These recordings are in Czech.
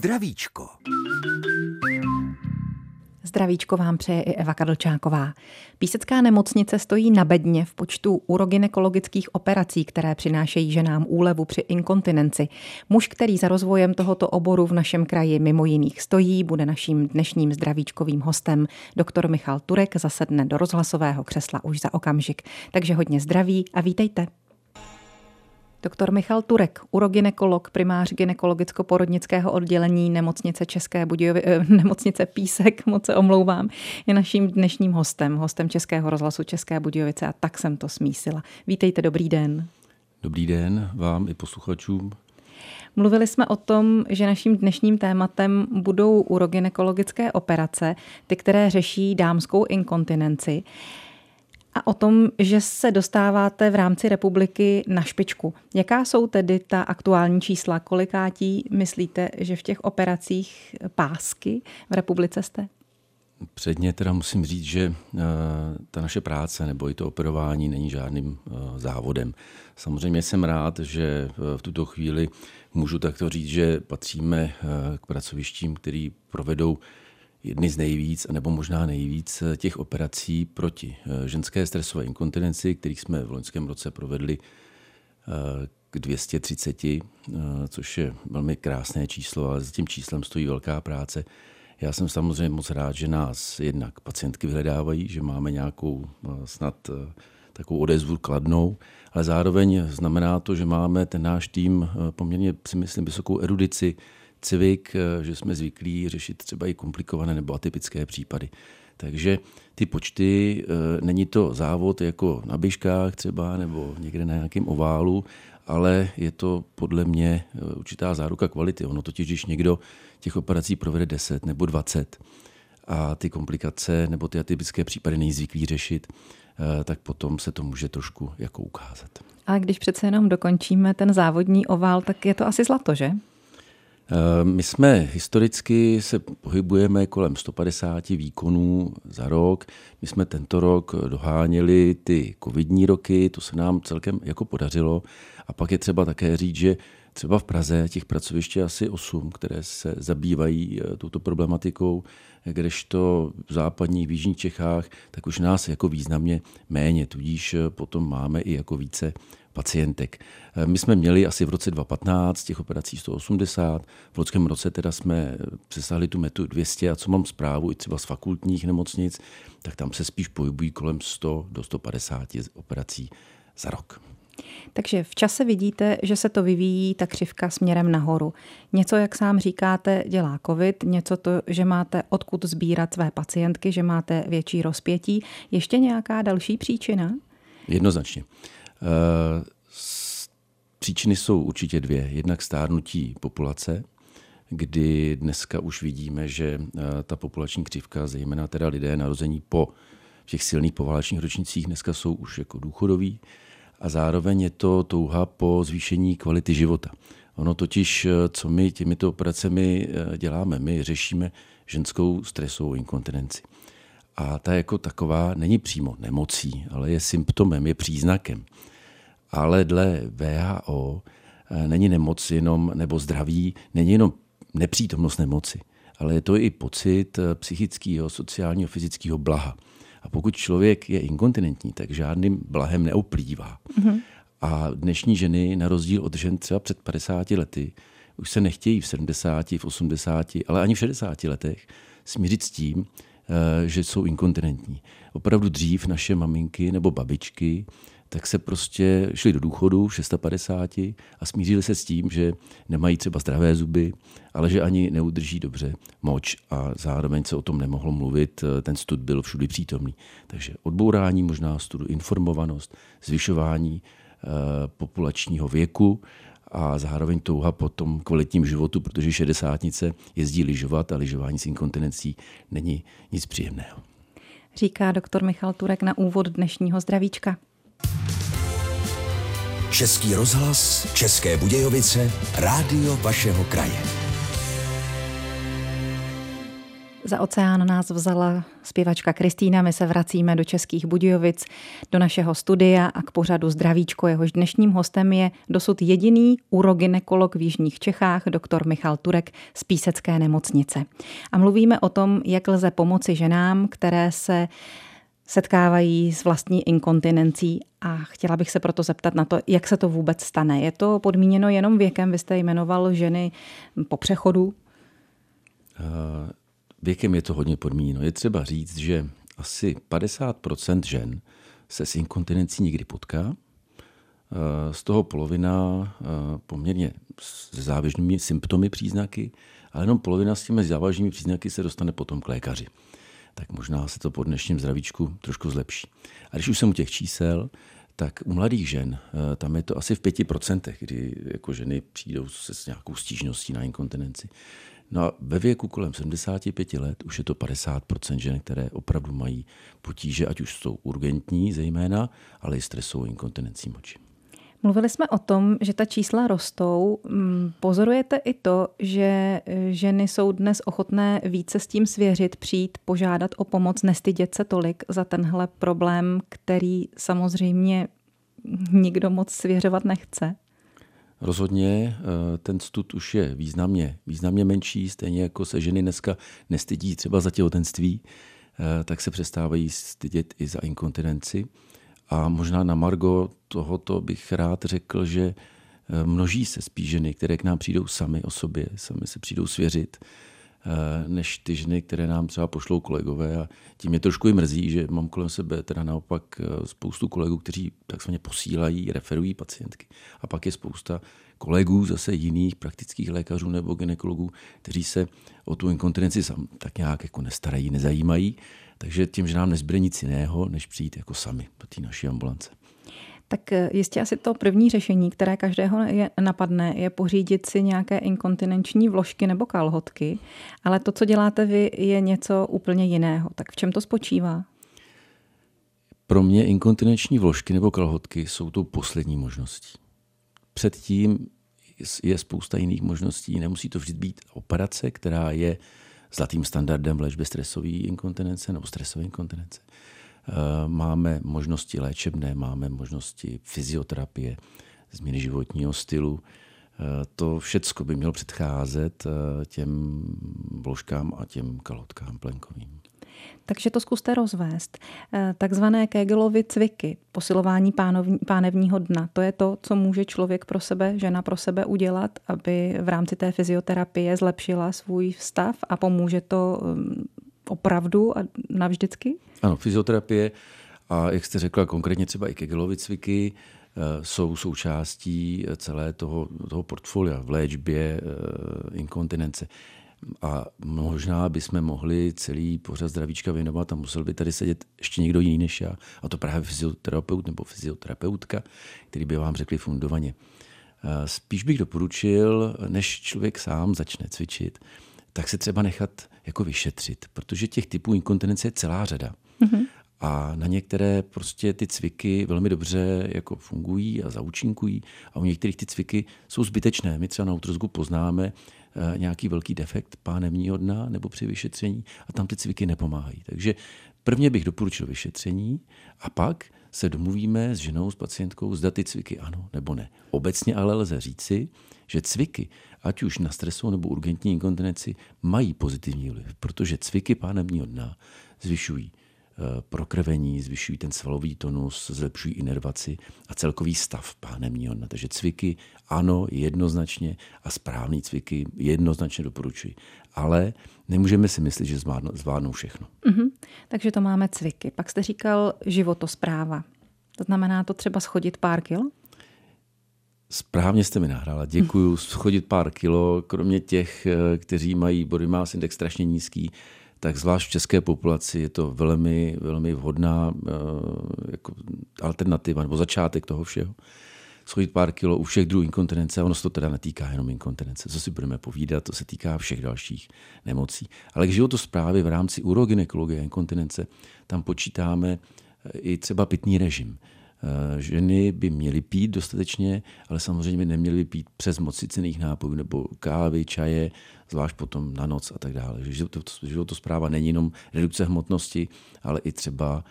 Zdravíčko. Zdravíčko vám přeje i Eva Kadlčáková. Písecká nemocnice stojí na bedně v počtu urogynekologických operací, které přinášejí ženám úlevu při inkontinenci. Muž, který za rozvojem tohoto oboru v našem kraji mimo jiných stojí, bude naším dnešním zdravíčkovým hostem. Doktor Michal Turek zasedne do rozhlasového křesla už za okamžik. Takže hodně zdraví a vítejte. Doktor Michal Turek, urogynekolog, primář gynekologicko-porodnického oddělení nemocnice České Budějovi, eh, nemocnice Písek, moc se omlouvám, je naším dnešním hostem, hostem Českého rozhlasu České Budějovice a tak jsem to smísila. Vítejte, dobrý den. Dobrý den vám i posluchačům. Mluvili jsme o tom, že naším dnešním tématem budou urogynekologické operace, ty, které řeší dámskou inkontinenci a o tom, že se dostáváte v rámci republiky na špičku. Jaká jsou tedy ta aktuální čísla? Kolikátí myslíte, že v těch operacích pásky v republice jste? Předně teda musím říct, že uh, ta naše práce nebo i to operování není žádným uh, závodem. Samozřejmě jsem rád, že uh, v tuto chvíli můžu takto říct, že patříme k pracovištím, který provedou jedny z nejvíc, nebo možná nejvíc eh, těch operací proti eh, ženské stresové inkontinenci, kterých jsme v loňském roce provedli eh, k 230, což je velmi krásné číslo, ale za tím číslem stojí velká práce. Já jsem samozřejmě moc rád, že nás jednak pacientky vyhledávají, že máme nějakou snad takovou odezvu kladnou, ale zároveň znamená to, že máme ten náš tým poměrně, si myslím, vysokou erudici, cvik, eh, že jsme zvyklí řešit třeba i komplikované nebo atypické případy. Takže ty počty, eh, není to závod jako na běžkách třeba nebo někde na nějakém oválu, ale je to podle mě eh, určitá záruka kvality. Ono totiž, když někdo těch operací provede 10 nebo 20 a ty komplikace nebo ty atypické případy nejzvyklí řešit, tak potom se to může trošku jako ukázat. A když přece jenom dokončíme ten závodní ovál, tak je to asi zlato, že? Eh, my jsme historicky se pohybujeme kolem 150 výkonů za rok. My jsme tento rok doháněli ty covidní roky, to se nám celkem jako podařilo. A pak je třeba také říct, že třeba v Praze těch pracovišť je asi 8, které se zabývají eh, touto problematikou, kdežto v západních, v jižních Čechách, tak už nás jako významně méně, tudíž eh, potom máme i jako více pacientek. Eh, my jsme měli asi v roce 2015 těch operací 180, v loňském roce teda jsme přesáhli tu metu 200 a co mám zprávu i třeba z fakultních nemocnic, tak tam se spíš pohybují kolem 100 do 150 operací za rok. Takže v čase vidíte, že se to vyvíjí ta křivka směrem nahoru. Něco, jak sám říkáte, dělá COVID, něco to, že máte odkud sbírat své pacientky, že máte větší rozpětí. Ještě nějaká další příčina? Jednoznačně. Eh, příčiny jsou určitě dvě. Jednak stárnutí populace, kdy dneska už vidíme, že eh, ta populační křivka, zejména teda lidé narození po těch silných poválečných ročnicích, dneska jsou už jako důchodoví a zároveň je to touha po zvýšení kvality života. Ono totiž, eh, co my těmito operacemi děláme, my řešíme ženskou stresovou inkontinenci. A ta jako taková není přímo nemocí, ale je symptomem, je příznakem ale dle VHO eh, není nemoc jenom, nebo zdraví, není jenom nepřítomnost nemoci, ale je to i pocit eh, psychického, sociálního, fyzického blaha. A pokud člověk je inkontinentní, tak žádným blahem neuplývá. Mm-hmm. A dnešní ženy, na rozdíl od žen třeba před 50 lety, už se nechtějí v 70, v 80, ale ani v 60 letech smířit s tím, eh, že jsou inkontinentní. Opravdu dřív naše maminky nebo babičky tak se prostě šli do důchodu v 650 a smířili se s tím, že nemají třeba zdravé zuby, ale že ani neudrží dobře moč a zároveň se o tom nemohlo mluvit, ten stud byl všudy přítomný. Takže odbourání možná studu, informovanost, zvyšování eh, populačního věku a zároveň touha po tom kvalitním životu, protože šedesátnice jezdí lyžovat a lyžování s inkontinencí není nic příjemného. Říká doktor Michal Turek na úvod dnešního zdravíčka. Český rozhlas, České Budějovice, rádio vašeho kraje. Za oceán nás vzala zpěvačka Kristýna. My se vracíme do Českých Budějovic, do našeho studia a k pořadu Zdravíčko. Jehož dnešním hostem je dosud jediný urogynekolog v Jižních Čechách, doktor Michal Turek z Písecké nemocnice. A mluvíme o tom, jak lze pomoci ženám, které se setkávají s vlastní inkontinencí a chtěla bych se proto zeptat na to, jak se to vůbec stane. Je to podmíněno jenom věkem? Vy jste jmenoval ženy po přechodu? Věkem je to hodně podmíněno. Je třeba říct, že asi 50% žen se s inkontinencí někdy potká. Z toho polovina poměrně se závažnými symptomy, příznaky, ale jenom polovina s těmi závažnými příznaky se dostane potom k lékaři. Tak možná se to po dnešním zdravíčku trošku zlepší. A když už jsem u těch čísel, tak u mladých žen tam je to asi v 5%, kdy jako ženy přijdou se s nějakou stížností na inkontinenci. No a ve věku kolem 75 let už je to 50% žen, které opravdu mají potíže, ať už jsou urgentní zejména, ale i stresovou inkontinencí moči. Mluvili jsme o tom, že ta čísla rostou. Mm, pozorujete i to, že e, ženy jsou dnes ochotné více s tím svěřit, přijít, požádat o pomoc, nestydět se tolik za tenhle problém, který samozřejmě nikdo moc svěřovat nechce? Rozhodně eh, ten stud už je významně, významně menší, stejně jako se ženy dneska nestydí třeba za těhotenství, eh, tak se přestávají stydět i za inkontinenci. A možná na Margo tohoto bych rád řekl, že eh, množí se spíš ženy, které k nám přijdou sami o sobě, sami se přijdou svěřit, než ty ženy, které nám třeba pošlou kolegové. A tím mě trošku i mrzí, že mám kolem sebe teda naopak spoustu kolegů, kteří takzvaně posílají, referují pacientky. A pak je spousta kolegů zase jiných praktických lékařů nebo ginekologů, kteří se o tu inkontinenci sam tak nějak jako nestarají, nezajímají. Takže tím, že nám nezbyde nic jiného, než přijít jako sami do té naší ambulance. Tak eh, jistě asi to první řešení, které každého je, napadne, je pořídit si nějaké inkontinenční vložky nebo kalhotky, ale to, co děláte vy, je něco úplně jiného. Tak v čem to spočívá? Pro mě inkontinenční vložky nebo kalhotky jsou tou poslední možností. Předtím je spousta jiných možností. Nemusí to vždy být operace, která je zlatým standardem v léčbě stresové inkontinence nebo stresové inkontinence. Eh, máme možnosti léčebné, máme možnosti fyzioterapie, změny životního stylu. Eh, to všecko by mělo předcházet eh, těm vložkám a těm kalotkám plenkovým. Takže to zkuste rozvést. Takzvané Kegelovy cviky, posilování pánovní, pánevního dna, to je to, co může člověk pro sebe, žena pro sebe udělat, aby v rámci té fyzioterapie zlepšila svůj stav a pomůže to mm, opravdu a navždycky? Ano, fyzioterapie a jak jste řekla, konkrétně třeba i Kegelovy cviky eh, jsou součástí celé toho, toho portfolia v léčbě eh, inkontinence. A možná bychom mohli celý pořad zdravíčka věnovat a musel by tady sedět ještě někdo jiný než já. A to právě fyzioterapeut nebo fyzioterapeutka, který by vám řekli fundovaně. Eh, spíš bych doporučil, než člověk sám začne cvičit, tak se třeba nechat jako vyšetřit, protože těch typů inkontinence je celá řada. Mm-hmm. A na některé prostě ty cviky velmi dobře jako fungují a zaúčinkují a u některých ty cviky jsou zbytečné. My třeba na ultrazvuku poznáme e, nějaký velký defekt pánevního dna nebo při vyšetření a tam ty cviky nepomáhají. Takže prvně bych doporučil vyšetření a pak se domluvíme s ženou, s pacientkou, zda ty cviky ano nebo ne. Obecně ale lze říci, že cviky, ať už na stresovou nebo urgentní inkontinenci, mají pozitivní vliv, protože cviky pánevního dna zvyšují eh, prokrvení, zvyšují ten svalový tonus, zlepšují inervaci a celkový stav pánevního dna. Takže cviky ano, jednoznačně a správný cviky jednoznačně doporučuji. Ale nemůžeme si myslet, že zvládnou, zvládnou všechno. Mm-hmm. Takže to máme cviky. Pak jste říkal životospráva. To znamená to třeba schodit pár kil? Správně jste mi nahrála. Děkuju. Schodit pár kilo, kromě těch, eh, kteří mají body mass index strašně nízký, tak zvlášť v české populaci je to velmi, velmi vhodná uh, jako alternativa nebo začátek toho všeho. Schodit pár kilo u všech druhů inkontinence, ono se to teda netýká jenom inkontinence, co si budeme povídat, to se týká všech dalších nemocí. Ale k životosprávě v rámci urogynekologie a inkontinence tam počítáme eh, i třeba pitný režim. Ženy by měly pít dostatečně, ale samozřejmě by neměly pít přes moci cených nápojů nebo kávy, čaje, zvlášť potom na noc a tak dále. Že to zpráva není jenom redukce hmotnosti, ale i třeba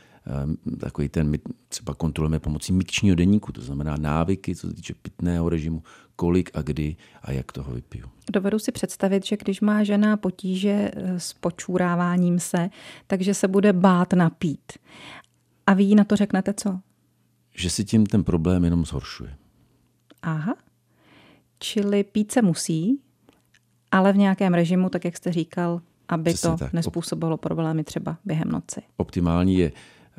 takový ten, my třeba kontrolujeme pomocí mikčního deníku, to znamená návyky, co se týče pitného režimu, kolik a kdy a jak toho vypiju. Dovedu si představit, že když má žena potíže eh, s počůráváním se, takže se bude bát napít. A vy jí na to řeknete co? Že si tím ten problém jenom zhoršuje. Aha. Čili pít se musí, ale v nějakém režimu, tak jak jste říkal, aby Přesně to tak. nespůsobilo problémy třeba během noci. Optimální je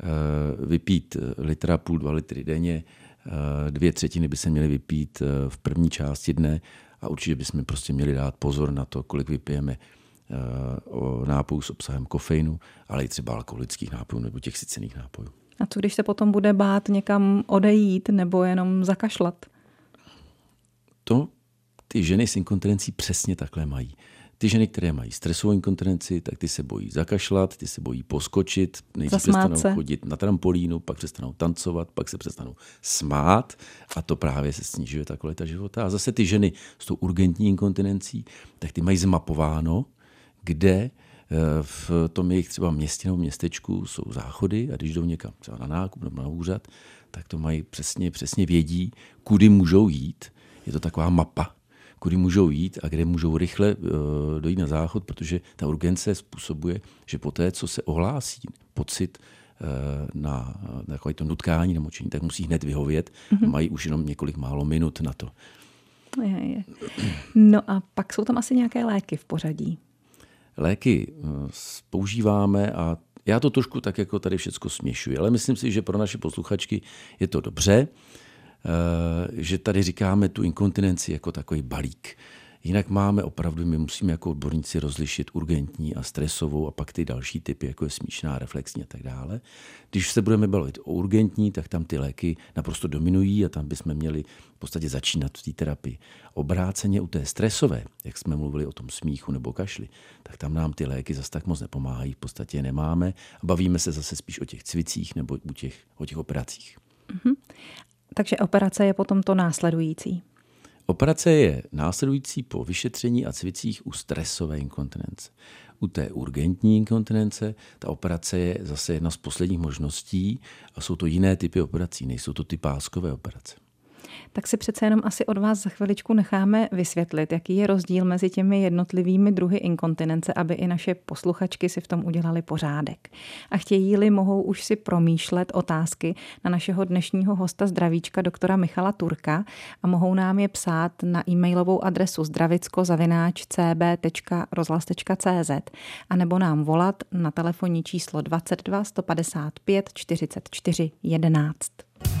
Eh, vypít eh, litra půl, dva litry denně. Eh, dvě třetiny by se měly vypít v první části dne a určitě bychom prostě měli dát pozor na to, kolik vypijeme nápojů s obsahem kofeinu, ale i třeba alkoholických nápojů nebo těch sycených nápojů. A co když se potom bude bát někam odejít nebo jenom zakašlat? To ty ženy s inkontinencí přesně takhle mají. Ty ženy, které mají stresovou inkontinenci, tak ty se bojí zakašlat, ty se bojí poskočit, nejdřív přestanou se. chodit na trampolínu, pak přestanou tancovat, pak se přestanou smát a to právě se snižuje ta kvalita života. A zase ty ženy s tou urgentní inkontinencí, tak ty mají zmapováno, kde v tom jejich třeba městě nebo městečku jsou záchody a když jdou někam třeba na nákup nebo na úřad, tak to mají přesně, přesně vědí, kudy můžou jít. Je to taková mapa, kudy můžou jít a kde můžou rychle uh, dojít na záchod, protože ta urgence způsobuje, že po té, co se ohlásí pocit uh, na, na takové to nutkání na močení, tak musí hned vyhovět mm-hmm. a mají už jenom několik málo minut na to. Je, je. No a pak jsou tam asi nějaké léky v pořadí. Léky uh, používáme a já to trošku tak jako tady všechno směšuji, ale myslím si, že pro naše posluchačky je to dobře. Eh, že tady říkáme tu inkontinenci jako takový balík. Jinak máme opravdu, my musíme jako odborníci rozlišit urgentní a stresovou a pak ty další typy, jako je smíšená, reflexní a tak dále. Když se budeme bavit o urgentní, tak tam ty léky naprosto dominují a tam bychom měli v podstatě začínat v té terapii. Obráceně u té stresové, jak jsme mluvili o tom smíchu nebo kašli, tak tam nám ty léky zase tak moc nepomáhají, v podstatě nemáme a bavíme se zase spíš o těch cvicích nebo o těch, o těch operacích. Mm-hmm. Takže operace je potom to následující. Operace je následující po vyšetření a cvicích u stresové inkontinence. U té urgentní inkontinence ta operace je zase jedna z posledních možností a jsou to jiné typy operací, nejsou to ty páskové operace tak si přece jenom asi od vás za chviličku necháme vysvětlit, jaký je rozdíl mezi těmi jednotlivými druhy inkontinence, aby i naše posluchačky si v tom udělali pořádek. A chtějí-li, mohou už si promýšlet otázky na našeho dnešního hosta zdravíčka doktora Michala Turka a mohou nám je psát na e-mailovou adresu zdravicko.cb.rozhlas.cz a nebo nám volat na telefonní číslo 22 155 44 11.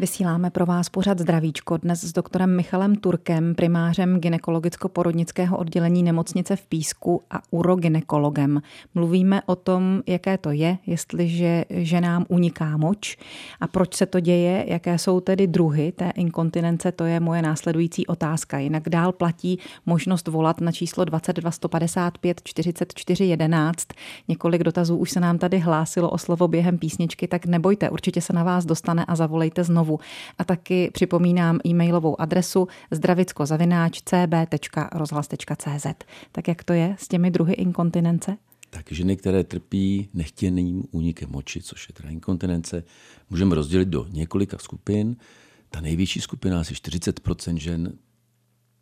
Vysíláme pro vás pořad zdravíčko dnes s doktorem Michalem Turkem, primářem ginekologicko-porodnického oddělení nemocnice v Písku a uroginekologem. Mluvíme o tom, jaké to je, jestliže ženám uniká moč a proč se to děje, jaké jsou tedy druhy té inkontinence, to je moje následující otázka. Jinak dál platí možnost volat na číslo 22 155 44 11. Několik dotazů už se nám tady hlásilo o slovo během písničky, tak nebojte, určitě se na vás dostane a zavolejte znovu znovu. A taky připomínám e-mailovou adresu zdravicko-cb.rozhlas.cz. Tak jak to je s těmi druhy inkontinence? Tak ženy, které trpí nechtěným únikem moči, což je teda inkontinence, můžeme rozdělit do několika skupin. Ta největší skupina, asi 40% žen,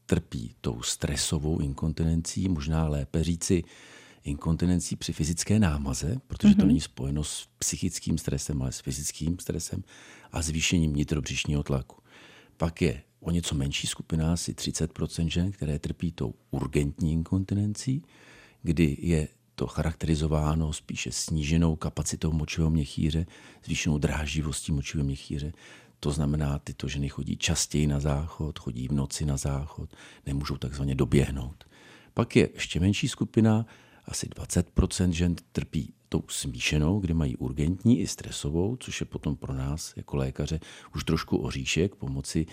trpí tou stresovou inkontinencí, možná lépe říci inkontinencí při fyzické námaze, protože mm-hmm. to mhm. není spojeno s psychickým stresem, ale s fyzickým stresem a zvýšením nitrobřišního tlaku. Pak je o něco menší skupina, asi 30% žen, které trpí tou urgentní inkontinencí, kdy je to charakterizováno spíše sníženou kapacitou močového měchýře, zvýšenou dráživostí močového měchýře. To znamená, tyto ženy chodí častěji na záchod, chodí v noci na záchod, nemůžou takzvaně doběhnout. Pak je ještě menší skupina, asi 20% žen trpí tou smíšenou, kdy mají urgentní i stresovou, což je potom pro nás jako lékaře už trošku oříšek pomoci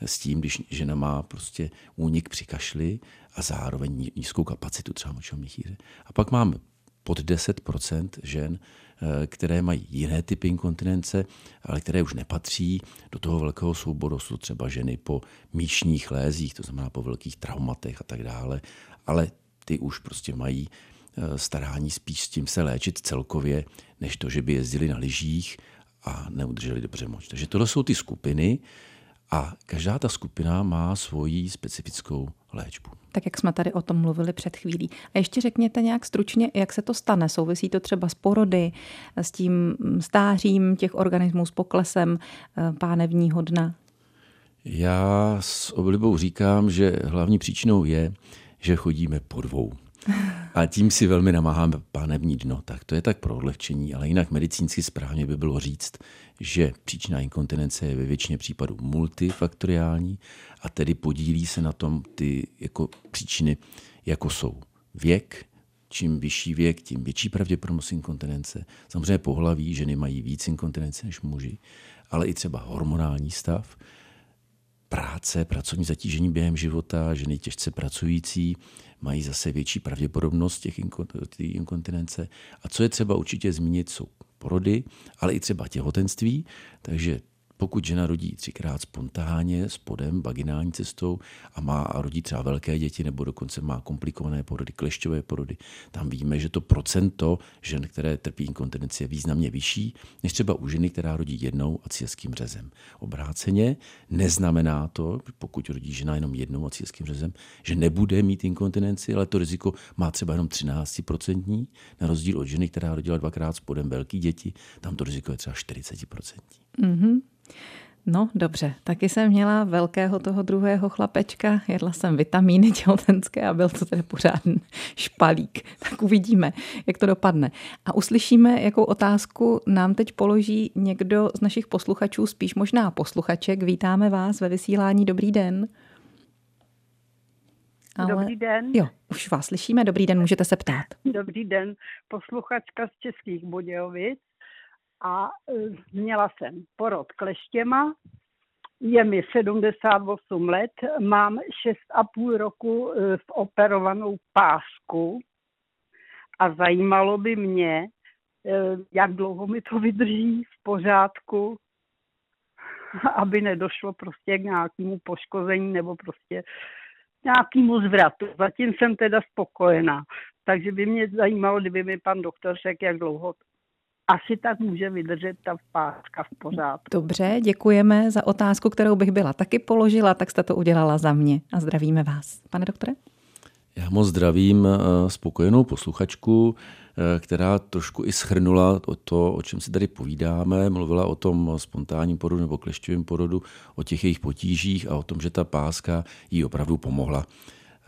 s tím, když žena má prostě únik při kašli a zároveň nízkou kapacitu třeba močového měchýře. A pak máme pod 10% žen, eh, které mají jiné typy inkontinence, ale které už nepatří do toho velkého souboru. Jsou třeba ženy po míšních lézích, to znamená po velkých traumatech a tak dále, ale ty už prostě mají starání spíš s tím se léčit celkově, než to, že by jezdili na lyžích a neudrželi dobře moč. Takže tohle jsou ty skupiny a každá ta skupina má svoji specifickou léčbu. Tak jak jsme tady o tom mluvili před chvílí. A ještě řekněte nějak stručně, jak se to stane. Souvisí to třeba s porody, s tím stářím těch organismů, s poklesem eh, pánevního dna? Já s oblibou říkám, že hlavní příčinou je, že chodíme po dvou. A tím si velmi namáháme pánevní dno. Tak to je tak pro odlehčení, ale jinak medicínsky správně by bylo říct, že příčina inkontinence je ve většině případů multifaktoriální a tedy podílí se na tom ty jako příčiny, jako jsou věk, čím vyšší věk, tím větší pravděpodobnost inkontinence. Samozřejmě pohlaví, ženy mají víc inkontinence než muži, ale i třeba hormonální stav, práce, pracovní zatížení během života, ženy těžce pracující mají zase větší pravděpodobnost těch inkontinence. A co je třeba určitě zmínit, jsou porody, ale i třeba těhotenství. Takže pokud žena rodí třikrát spontánně, spodem, vaginální cestou a má a rodí třeba velké děti nebo dokonce má komplikované porody, klešťové porody, tam víme, že to procento žen, které trpí inkontinenci, je významně vyšší než třeba u ženy, která rodí jednou a cílským řezem. Obráceně neznamená to, pokud rodí žena jenom jednou a cílským řezem, že nebude mít inkontinenci, ale to riziko má třeba jenom 13%, na rozdíl od ženy, která rodila dvakrát spodem velký děti, tam to riziko je třeba 40%. Mm-hmm. No dobře, taky jsem měla velkého toho druhého chlapečka, jedla jsem vitamíny těhotenské a byl to tedy pořádný špalík. Tak uvidíme, jak to dopadne. A uslyšíme, jakou otázku nám teď položí někdo z našich posluchačů, spíš možná posluchaček. Vítáme vás ve vysílání. Dobrý den. Ale... Dobrý den. Jo, už vás slyšíme. Dobrý den, můžete se ptát. Dobrý den, posluchačka z Českých Budějovic a e, měla jsem porod kleštěma, je mi 78 let, mám 6,5 roku e, v operovanou pásku a zajímalo by mě, e, jak dlouho mi to vydrží v pořádku, aby nedošlo prostě k nějakému poškození nebo prostě nějakému zvratu. Zatím jsem teda spokojená. Takže by mě zajímalo, kdyby mi pan doktor řekl, jak dlouho asi tak může vydržet ta páska v pořádku. Dobře, děkujeme za otázku, kterou bych byla taky položila, tak jste to udělala za mě a zdravíme vás. Pane doktore? Já moc zdravím eh, spokojenou posluchačku, eh, která trošku i schrnula o to, o čem si tady povídáme. Mluvila o tom spontánním porodu nebo klešťovém porodu, o těch jejich potížích a o tom, že ta páska jí opravdu pomohla.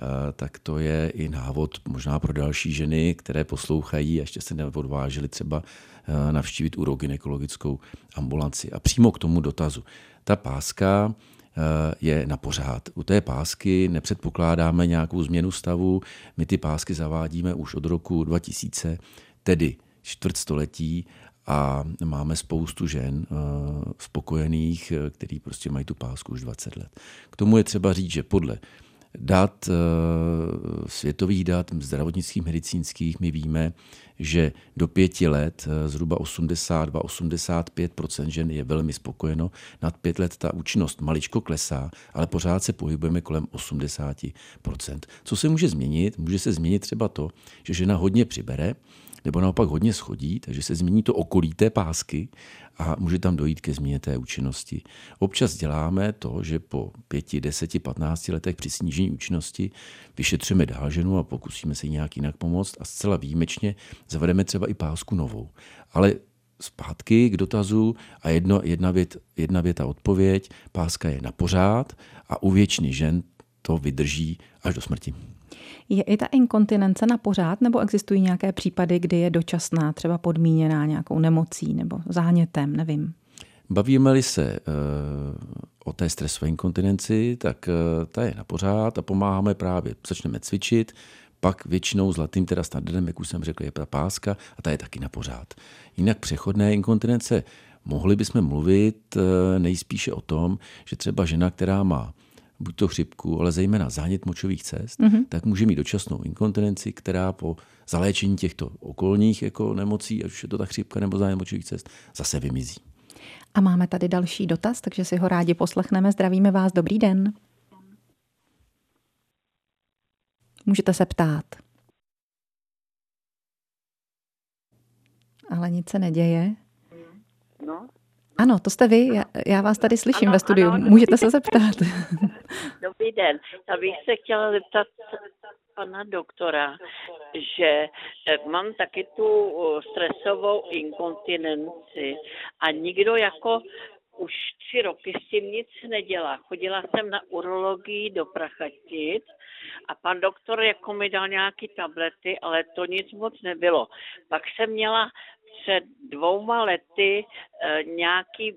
Eh, tak to je i návod možná pro další ženy, které poslouchají a ještě se neodvážili třeba eh, navštívit urogynekologickou ambulanci. A přímo k tomu dotazu. Ta páska eh, je na pořád. U té pásky nepředpokládáme nějakou změnu stavu. My ty pásky zavádíme už od roku 2000, tedy čtvrtstoletí a máme spoustu žen spokojených, který prostě mají tu pásku už 20 let. K tomu je třeba říct, že podle dat, eh, světových dat, zdravotnických, medicínských, my víme, že do pěti let eh, zhruba 82-85% žen je velmi spokojeno. Nad pět let ta účinnost maličko klesá, ale pořád se pohybujeme kolem 80% Co se může změnit? Může se změnit třeba to, že žena hodně přibere, nebo naopak hodně schodí, takže se změní to okolí té pásky a může tam dojít ke změně té účinnosti. Občas děláme to, že po 5, 10, 15 letech při snížení účinnosti vyšetříme dál ženu a pokusíme se nějak jinak pomoct a zcela výjimečně zavedeme třeba i pásku novou. Ale zpátky k dotazu a jedno, jedna, vět, jedna věta odpověď. Páska je na pořád a u většiny žen to vydrží až do smrti. Je i ta inkontinence na pořád, nebo existují nějaké případy, kdy je dočasná, třeba podmíněná nějakou nemocí nebo zánětem, nevím? Bavíme-li se uh, o té stresové inkontinenci, tak uh, ta je na pořád a pomáháme právě, začneme cvičit, pak většinou zlatým teda standardem, jak už jsem řekl, je ta páska a ta je taky na pořád. Jinak přechodné inkontinence mohli bychom mluvit eh, nejspíše o tom, že třeba žena, která má buď to chřipku, ale zejména zánět močových cest, mm-hmm. tak může mít dočasnou inkontinenci, která po zaléčení těchto okolních jako nemocí, ať už je to ta chřipka nebo zánět močových cest, zase vymizí. A máme tady další dotaz, takže si ho rádi poslechneme. Zdravíme vás, dobrý den. Můžete se ptát. Ale nic se neděje. No. Ano, to jste vy, já, já vás tady slyším ano, ve studiu, ano, můžete se zeptat. Dobrý den, já bych se chtěla zeptat pana doktora, že eh, mám taky tu eh, stresovou inkontinenci a nikdo jako už tři roky s tím nic nedělá. Chodila jsem na urologii do Prachatic a pan doktor jako mi dal nějaké tablety, ale to nic moc nebylo. Pak jsem měla před dvouma lety e, nějaký,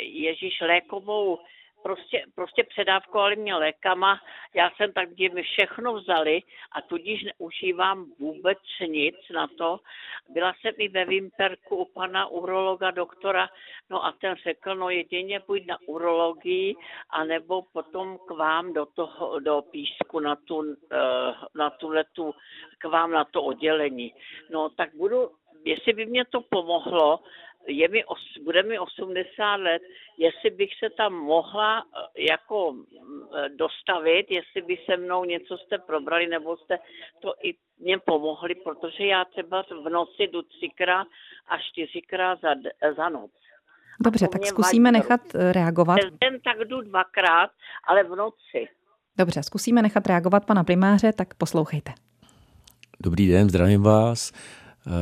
Ježíš, lékovou prostě, prostě předávkovali mě lékama, já jsem tak, kdy mi všechno vzali a tudíž neužívám vůbec nic na to. Byla jsem i ve Vimperku u pana urologa, doktora, no a ten řekl, no jedině půjď na urologii, anebo potom k vám do toho, do písku na tu, eh, na tu letu, k vám na to oddělení. No tak budu, jestli by mě to pomohlo, je mi, os, bude mi 80 let, jestli bych se tam mohla eh, jako eh, dostavit, jestli by se mnou něco jste probrali, nebo jste to i mě pomohli, protože já třeba v noci jdu třikrát a čtyřikrát za, za noc. Dobře, tak zkusíme vadí. nechat eh, reagovat. Den tak jdu dvakrát, ale v noci. Dobře, zkusíme nechat reagovat pana primáře, tak poslouchejte. Dobrý den, zdravím vás. Eh,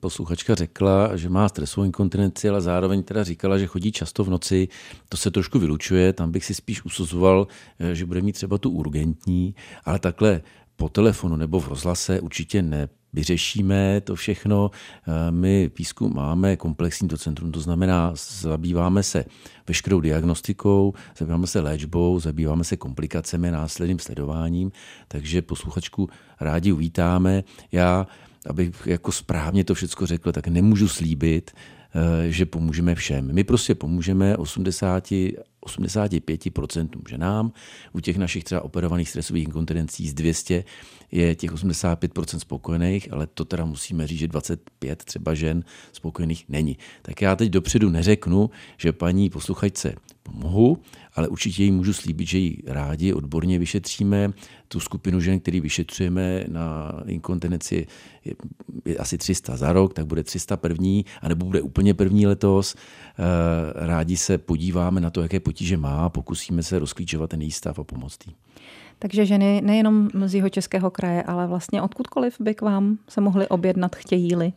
posluchačka řekla, že má stresovou inkontinenci, ale zároveň teda říkala, že chodí často v noci. To se trošku vylučuje, tam bych si spíš usuzoval, eh, že bude mít třeba tu urgentní, ale takhle po telefonu nebo v rozhlase určitě ne vyřešíme to všechno. Eh, my písku máme komplexní to centrum, to znamená, zabýváme se veškerou diagnostikou, zabýváme se léčbou, zabýváme se komplikacemi, následným sledováním, takže posluchačku rádi uvítáme. Já abych jako správně to všechno řekl, tak nemůžu slíbit, eh, že pomůžeme všem. My prostě pomůžeme 80, 85% ženám. U těch našich třeba operovaných stresových inkontinencí z 200 je těch 85% spokojených, ale to teda musíme říct, že 25 třeba žen spokojených není. Tak já teď dopředu neřeknu, že paní posluchačce pomohu, ale určitě jí můžu slíbit, že ji rádi odborně vyšetříme. Tu skupinu žen, který vyšetřujeme na inkontinenci, je, je asi 300 za rok, tak bude 300 první, anebo bude úplně první letos. Eh, rádi se podíváme na to, jaké potíže má, pokusíme se rozklíčovat ten její stav a pomoct jí. Takže ženy nejenom z jeho českého kraje, ale vlastně odkudkoliv by k vám se mohly objednat chtějí-li.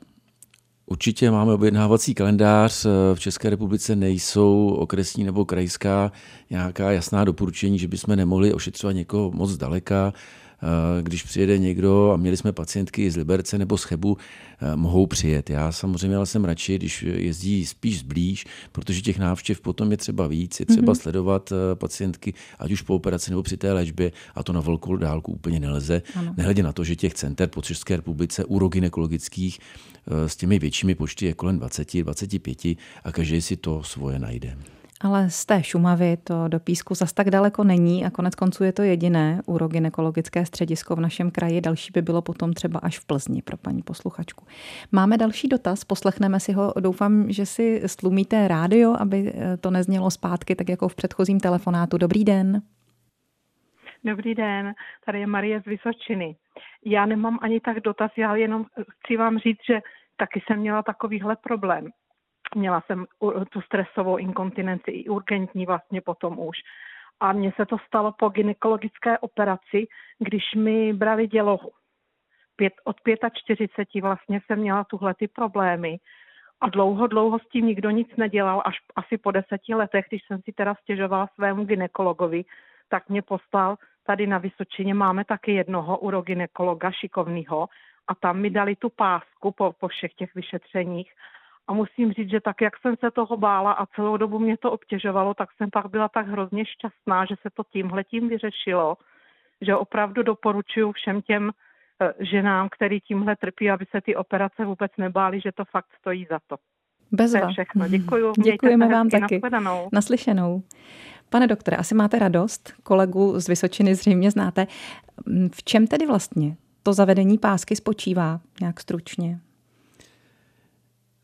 Určitě máme objednávací kalendář. V České republice nejsou okresní nebo krajská nějaká jasná doporučení, že bychom nemohli ošetřovat někoho moc daleka. Eh, když přijede někdo a měli jsme pacientky z Liberce nebo z Chebu, eh, mohou přijet. Já samozřejmě ale jsem radši, když jezdí spíš zblíž, protože těch návštěv potom je třeba víc, je třeba mm-hmm. sledovat eh, pacientky, ať už po operaci nebo při té léčbě, a to na velkou dálku úplně nelze. Ano. Nehledě na to, že těch center po České republice urogynekologických s těmi většími počty je kolem 20, 25 a každý si to svoje najde. Ale z té Šumavy to do Písku zas tak daleko není a konec konců je to jediné urogynekologické středisko v našem kraji. Další by bylo potom třeba až v Plzni pro paní posluchačku. Máme další dotaz, poslechneme si ho. Doufám, že si stlumíte rádio, aby eh, to neznělo zpátky, tak jako v předchozím telefonátu. Dobrý den. Dobrý den, tady je Marie z Vysočiny. Já nemám ani tak dotaz, já jenom chci vám říct, že taky jsem měla takovýhle problém. Měla jsem tu stresovou inkontinenci i urgentní vlastně potom už. A mně se to stalo po gynekologické operaci, když mi brali dělohu. Pět, od 45 vlastně jsem měla tuhle ty problémy. A dlouho, dlouho s tím nikdo nic nedělal, až asi po deseti letech, když jsem si teda stěžovala svému ginekologovi, tak mě poslal, tady na Vysočině máme taky jednoho urogynekologa šikovného a tam mi dali tu pásku po, po všech těch vyšetřeních a musím říct, že tak, jak jsem se toho bála a celou dobu mě to obtěžovalo, tak jsem pak byla tak hrozně šťastná, že se to tímhle tím vyřešilo, že opravdu doporučuji všem těm eh, ženám, který tímhle trpí, aby se ty operace vůbec nebáli, že to fakt stojí za to. Bezva. To je všechno. Děkuju. Děkujeme vám taky. Naslyšenou. Naslyšenou. Pane doktore, asi máte radost, kolegu z Vysočiny zřejmě znáte. V čem tedy vlastně to zavedení pásky spočívá, nějak stručně?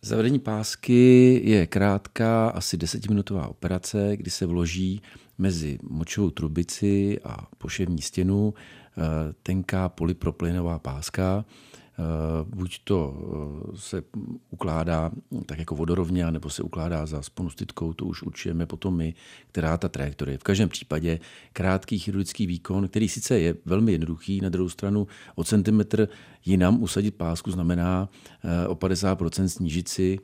Zavedení pásky je krátká, asi desetiminutová operace, kdy se vloží mezi močovou trubici a poševní stěnu eh, tenká polypropylenová páska, buď to eh, se ukládá tak jako vodorovně, nebo se ukládá za sponustitkou, to už určujeme potom my, která ta trajektorie. V každém případě krátký chirurgický výkon, který sice je velmi jednoduchý, na druhou stranu o centimetr jinam usadit pásku znamená eh, o 50% snížit si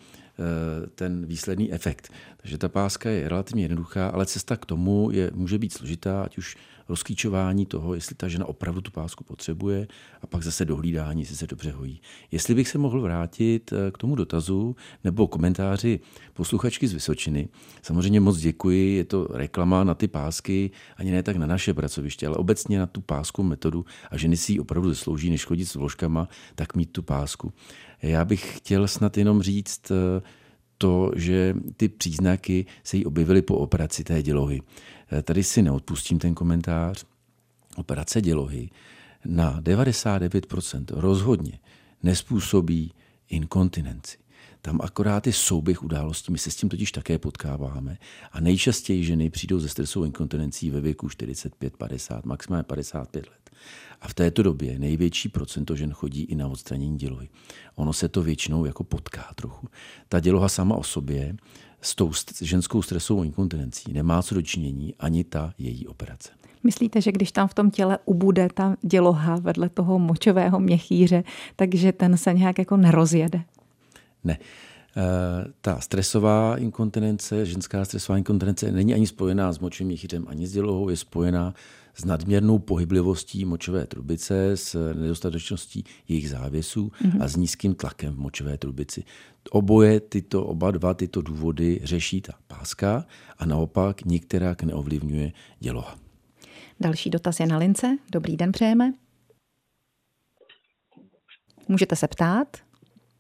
ten výsledný efekt. Takže ta páska je relativně jednoduchá, ale cesta k tomu je, může být složitá, ať už rozklíčování toho, jestli ta žena opravdu tu pásku potřebuje a pak zase dohlídání, jestli se dobře hojí. Jestli bych se mohl vrátit eh, k tomu dotazu nebo komentáři posluchačky z Vysočiny. Samozřejmě moc děkuji, je to reklama na ty pásky, ani ne tak na naše pracoviště, ale obecně na tu pásku metodu a ženy si ji opravdu zaslouží, než chodit s vložkama, tak mít tu pásku. Já bych chtěl snad jenom říct, eh, to, že ty příznaky se jí objevily po operaci té dělohy. Eh, tady si neodpustím ten komentář. Operace dělohy na 99% rozhodně nespůsobí inkontinenci. Tam akorát je souběh událostí, my se s tím totiž také potkáváme a nejčastěji ženy přijdou ze stresovou inkontinencí ve věku 45, 50, maximálně 55 let. A v této době největší procento žen chodí i na odstranění dělohy. Ono se to většinou jako potká trochu. Ta děloha sama o sobě s tou ženskou stresovou inkontinencí nemá co dočinění ani ta její operace. Myslíte, že když tam v tom těle ubude ta děloha vedle toho močového měchýře, takže ten se nějak jako nerozjede? Ne. Eh, ta stresová inkontinence, ženská stresová inkontinence není ani spojená s močovým měchýřem, ani s dělohou, je spojená s nadměrnou pohyblivostí močové trubice, s nedostatečností jejich závěsů mm-hmm. a s nízkým tlakem v močové trubici. Oboje tyto, oba dva tyto důvody řeší ta páska a naopak některak neovlivňuje děloha. Další dotaz je na lince. Dobrý den přejeme. Můžete se ptát.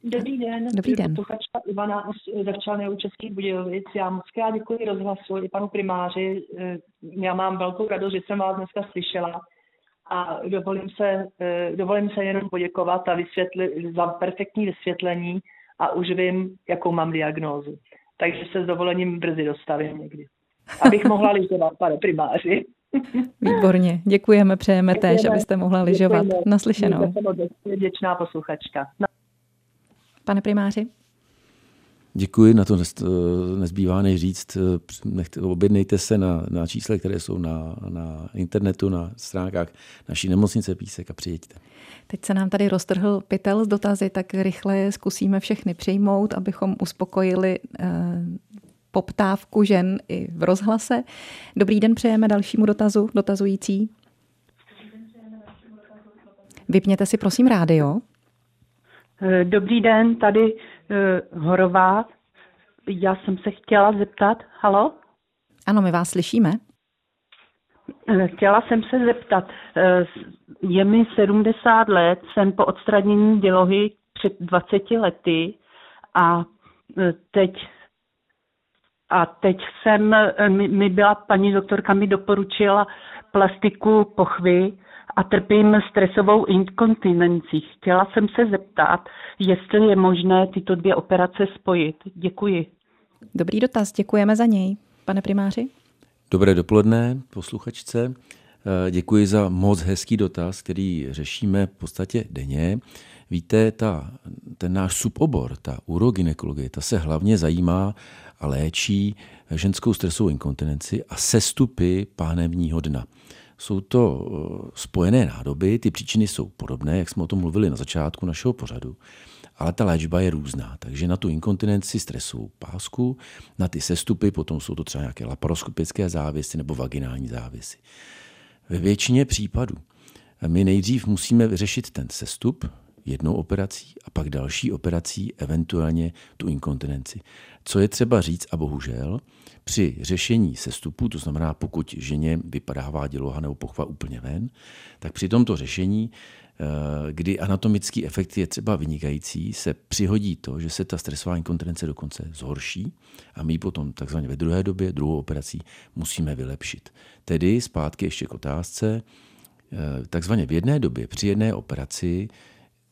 Dobrý den. Dobrý den. Posluchačka Ivana ze Včelné u Českých Budějovic. Já moc krát děkuji rozhlasu i panu primáři. Eh, já mám velkou radost, že jsem vás dneska slyšela a dovolím se, eh, dovolím se jenom poděkovat a vysvětli, za perfektní vysvětlení a už vím, jakou mám diagnózu. Takže se s dovolením brzy dostavím někdy. Abych mohla lyžovat, pane primáři. Výborně, děkujeme, přejeme děkujeme. též, abyste mohla lyžovat. Naslyšenou. Jsem vděčná posluchačka. Pane primáři? Děkuji, na to nezbývá než říct. Nechte, objednejte se na, na čísle, které jsou na, na internetu, na stránkách naší nemocnice Písek a přijeďte. Teď se nám tady roztrhl pytel z dotazy, tak rychle zkusíme všechny přijmout, abychom uspokojili eh, poptávku žen i v rozhlase. Dobrý den, přejeme dalšímu dotazu, dotazující. Vypněte si prosím rádio. Eh, dobrý den, tady uh, Horová. Já jsem se chtěla zeptat, halo? Ano, my vás slyšíme. Eh, chtěla jsem se zeptat, je mi 70 let, jsem po odstranění dělohy před 20 lety a teď a teď jsem, mi, mi byla paní doktorka mi doporučila plastiku pochvy a trpím stresovou inkontinencí. Chtěla jsem se zeptat, jestli je možné tyto dvě operace spojit. Děkuji. Dobrý dotaz, děkujeme za něj. Pane primáři? Dobré dopoledne, posluchačce. Eh, děkuji za moc hezký dotaz, který řešíme v podstatě denně. Víte, ta, ten náš subobor, ta urogynekologie, ta se hlavně zajímá a léčí ženskou stresovou inkontinenci a sestupy pánevního dna. Jsou to eh, spojené nádoby, ty příčiny jsou podobné, jak jsme o tom mluvili na začátku našeho pořadu, ale ta léčba je různá. Takže na tu inkontinenci stresovou pásku, na ty sestupy, potom jsou to třeba nějaké laparoskopické závěsy nebo vaginální závěsy. Ve většině případů my nejdřív musíme vyřešit ten sestup jednou operací a pak další operací, eventuálně tu inkontinenci. Co je třeba říct, a bohužel, při řešení sestupu, to znamená pokud ženě vypadává děloha nebo pochva úplně ven, tak při tomto řešení kdy anatomický efekt je třeba vynikající, se přihodí to, že se ta stresová inkontinence dokonce zhorší a my potom takzvaně ve druhé době, druhou operací, musíme vylepšit. Tedy zpátky ještě k otázce, Eh, takzvaně v jedné době při jedné operaci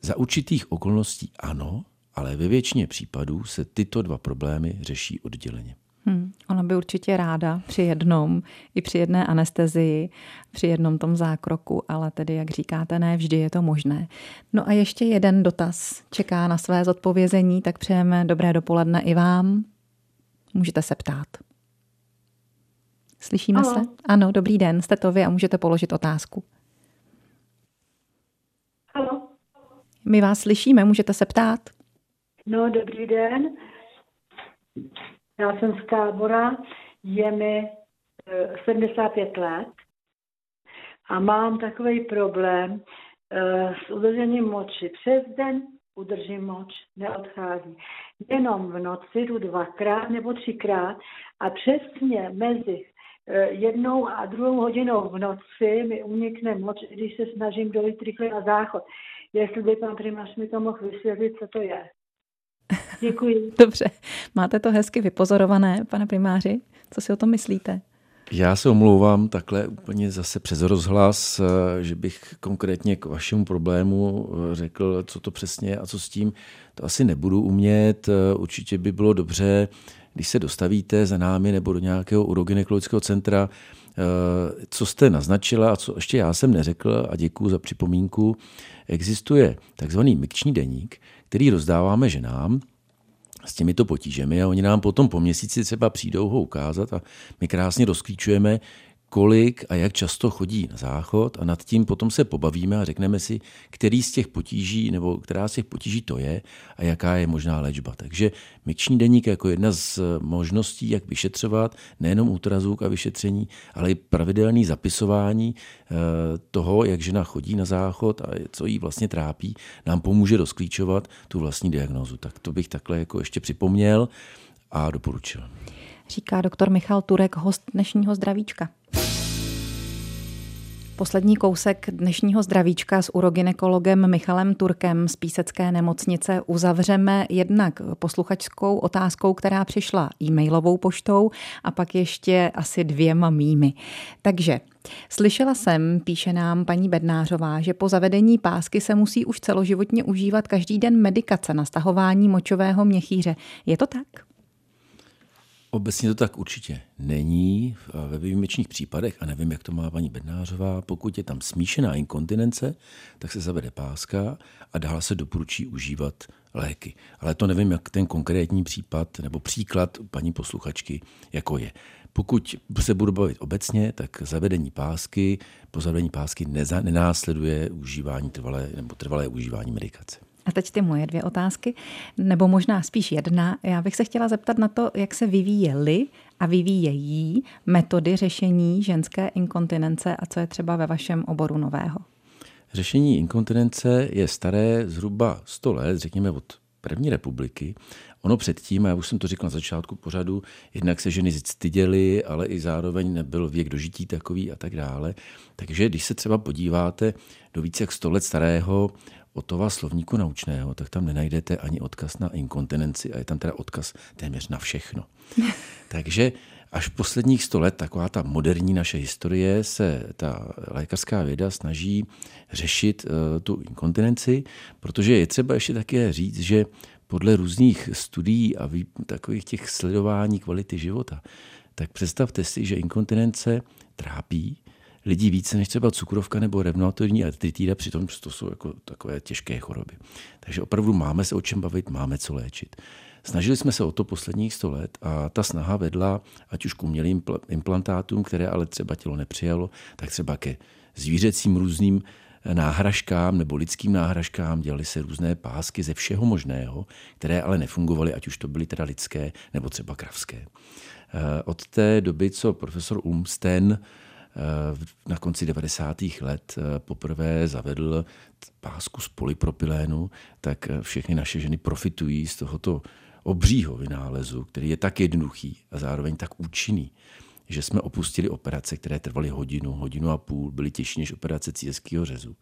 za určitých okolností ano, ale ve většině případů se tyto dva problémy řeší odděleně. Hmm, ona by určitě ráda při jednom, i při jedné anestezii, při jednom tom zákroku, ale tedy, jak říkáte, ne vždy je to možné. No a ještě jeden dotaz čeká na své zodpovězení, tak přejeme dobré dopoledne i vám. Můžete se ptát. Slyšíme Halo. se? Ano, dobrý den, jste to vy a můžete položit otázku. My vás slyšíme, můžete se ptát. No, dobrý den. Já jsem z tábora, je mi 75 eh, let a mám takový problém eh, s udržením moči. Přes den udržím moč, neodchází. Jenom v noci jdu dvakrát nebo třikrát a přesně mezi eh, jednou a druhou hodinou v noci mi unikne moč, když se snažím dojít rychle na záchod jestli by pan primář mi to mohl vysvětlit, co to je. Děkuji. Dobře, máte to hezky vypozorované, pane primáři. Co si o tom myslíte? Já se omlouvám takhle úplně zase přes rozhlas, eh, že bych konkrétně k vašemu problému eh, řekl, co to přesně a co s tím. To asi nebudu umět. Eh, určitě by bylo dobře, když se dostavíte za námi nebo do nějakého urogynekologického centra, co jste naznačila a co ještě já jsem neřekl a děkuji za připomínku, existuje takzvaný mikční deník, který rozdáváme ženám s těmito potížemi a oni nám potom po měsíci třeba přijdou ho ukázat a my krásně rozklíčujeme, kolik a jak často chodí na záchod a nad tím potom se pobavíme a řekneme si, který z těch potíží nebo která z těch potíží to je a jaká je možná léčba. Takže mikční deník jako jedna z možností, jak vyšetřovat nejenom ultrazvuk a vyšetření, ale i pravidelný zapisování eh, toho, jak žena chodí na záchod a co jí vlastně trápí, nám pomůže rozklíčovat tu vlastní diagnózu. Tak to bych takhle jako ještě připomněl a doporučil. Říká doktor Michal Turek, host dnešního zdravíčka. Poslední kousek dnešního zdravíčka s uroginekologem Michalem Turkem z Písecké nemocnice uzavřeme jednak posluchačskou otázkou, která přišla e-mailovou poštou a pak ještě asi dvěma mými. Takže Slyšela jsem, píše nám paní Bednářová, že po zavedení pásky se musí už celoživotně užívat každý den medikace na stahování močového měchýře. Je to tak? Obecně to tak určitě není ve výjimečných případech a nevím, jak to má paní Bednářová. Pokud je tam smíšená inkontinence, tak se zavede páska a dál se doporučí užívat léky. Ale to nevím, jak ten konkrétní případ nebo příklad paní posluchačky jako je. Pokud se budu bavit obecně, tak zavedení pásky, po zavedení pásky nenásleduje užívání trvalé nebo trvalé užívání medikace. A teď ty moje dvě otázky, nebo možná spíš jedna. Já bych se chtěla zeptat na to, jak se vyvíjely a vyvíjejí metody řešení ženské inkontinence a co je třeba ve vašem oboru nového. Řešení inkontinence je staré zhruba 100 let, řekněme od první republiky. Ono předtím, a já už jsem to říkal na začátku pořadu, jednak se ženy styděly, ale i zároveň nebyl věk dožití takový a tak dále. Takže když se třeba podíváte do více jak 100 let starého Otova slovníku naučného, tak tam nenajdete ani odkaz na inkontinenci a je tam teda odkaz téměř na všechno. Takže až v posledních sto let taková ta moderní naše historie se ta lékařská věda snaží řešit uh, tu inkontinenci, protože je třeba ještě také říct, že podle různých studií a vý, takových těch sledování kvality života, tak představte si, že inkontinence trápí, lidí více než třeba cukrovka nebo reumatoidní artritída, přitom to jsou jako takové těžké choroby. Takže opravdu máme se o čem bavit, máme co léčit. Snažili jsme se o to posledních 100 let a ta snaha vedla ať už k umělým implantátům, které ale třeba tělo nepřijalo, tak třeba ke zvířecím různým náhražkám nebo lidským náhražkám, dělali se různé pásky ze všeho možného, které ale nefungovaly, ať už to byly teda lidské nebo třeba kravské. Eh, od té doby, co profesor Umsten na konci 90. let eh, poprvé zavedl pásku z polypropylénu, tak eh, všechny naše ženy profitují z tohoto obřího vynálezu, který je tak jednoduchý a zároveň tak účinný, že jsme opustili operace, které trvaly hodinu, hodinu a půl, byly těžší než operace císařského řezu.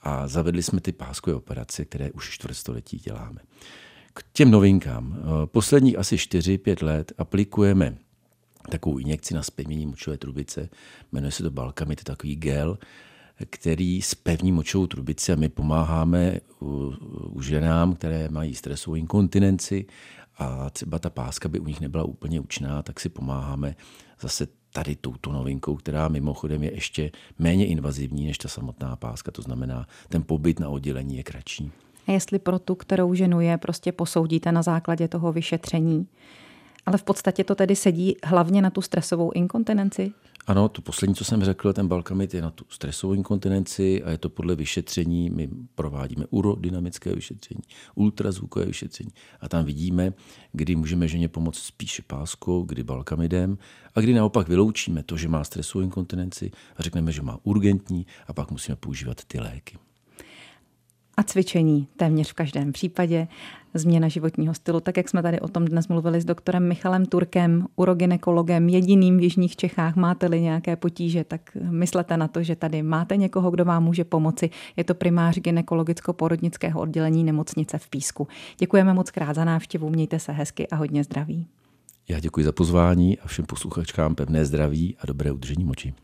a zavedli jsme ty páskové operace, které už čtvrtstoletí děláme. K těm novinkám. Posledních asi 4-5 let aplikujeme takovou injekci na zpevnění močové trubice, jmenuje se to Balkamit, je takový gel, který spevní močovou trubici a my pomáháme u, u ženám, které mají stresovou inkontinenci a třeba ta páska by u nich nebyla úplně účinná, tak si pomáháme zase tady touto novinkou, která mimochodem je ještě méně invazivní než ta samotná páska, to znamená, ten pobyt na oddělení je kratší. A jestli pro tu, kterou ženu je, prostě posoudíte na základě toho vyšetření, ale v podstatě to tedy sedí hlavně na tu stresovou inkontinenci? Ano, to poslední, co jsem řekl, ten balkamit je na tu stresovou inkontinenci a je to podle vyšetření. My provádíme urodynamické vyšetření, ultrazvukové vyšetření a tam vidíme, kdy můžeme ženě pomoct spíše páskou, kdy balkamidem a kdy naopak vyloučíme to, že má stresovou inkontinenci a řekneme, že má urgentní a pak musíme používat ty léky a cvičení téměř v každém případě, změna životního stylu, tak jak jsme tady o tom dnes mluvili s doktorem Michalem Turkem, urogynekologem, jediným v Jižních Čechách. Máte-li nějaké potíže, tak myslete na to, že tady máte někoho, kdo vám může pomoci. Je to primář gynekologicko-porodnického oddělení nemocnice v Písku. Děkujeme moc krát za návštěvu, mějte se hezky a hodně zdraví. Já děkuji za pozvání a všem posluchačkám pevné zdraví a dobré udržení moči.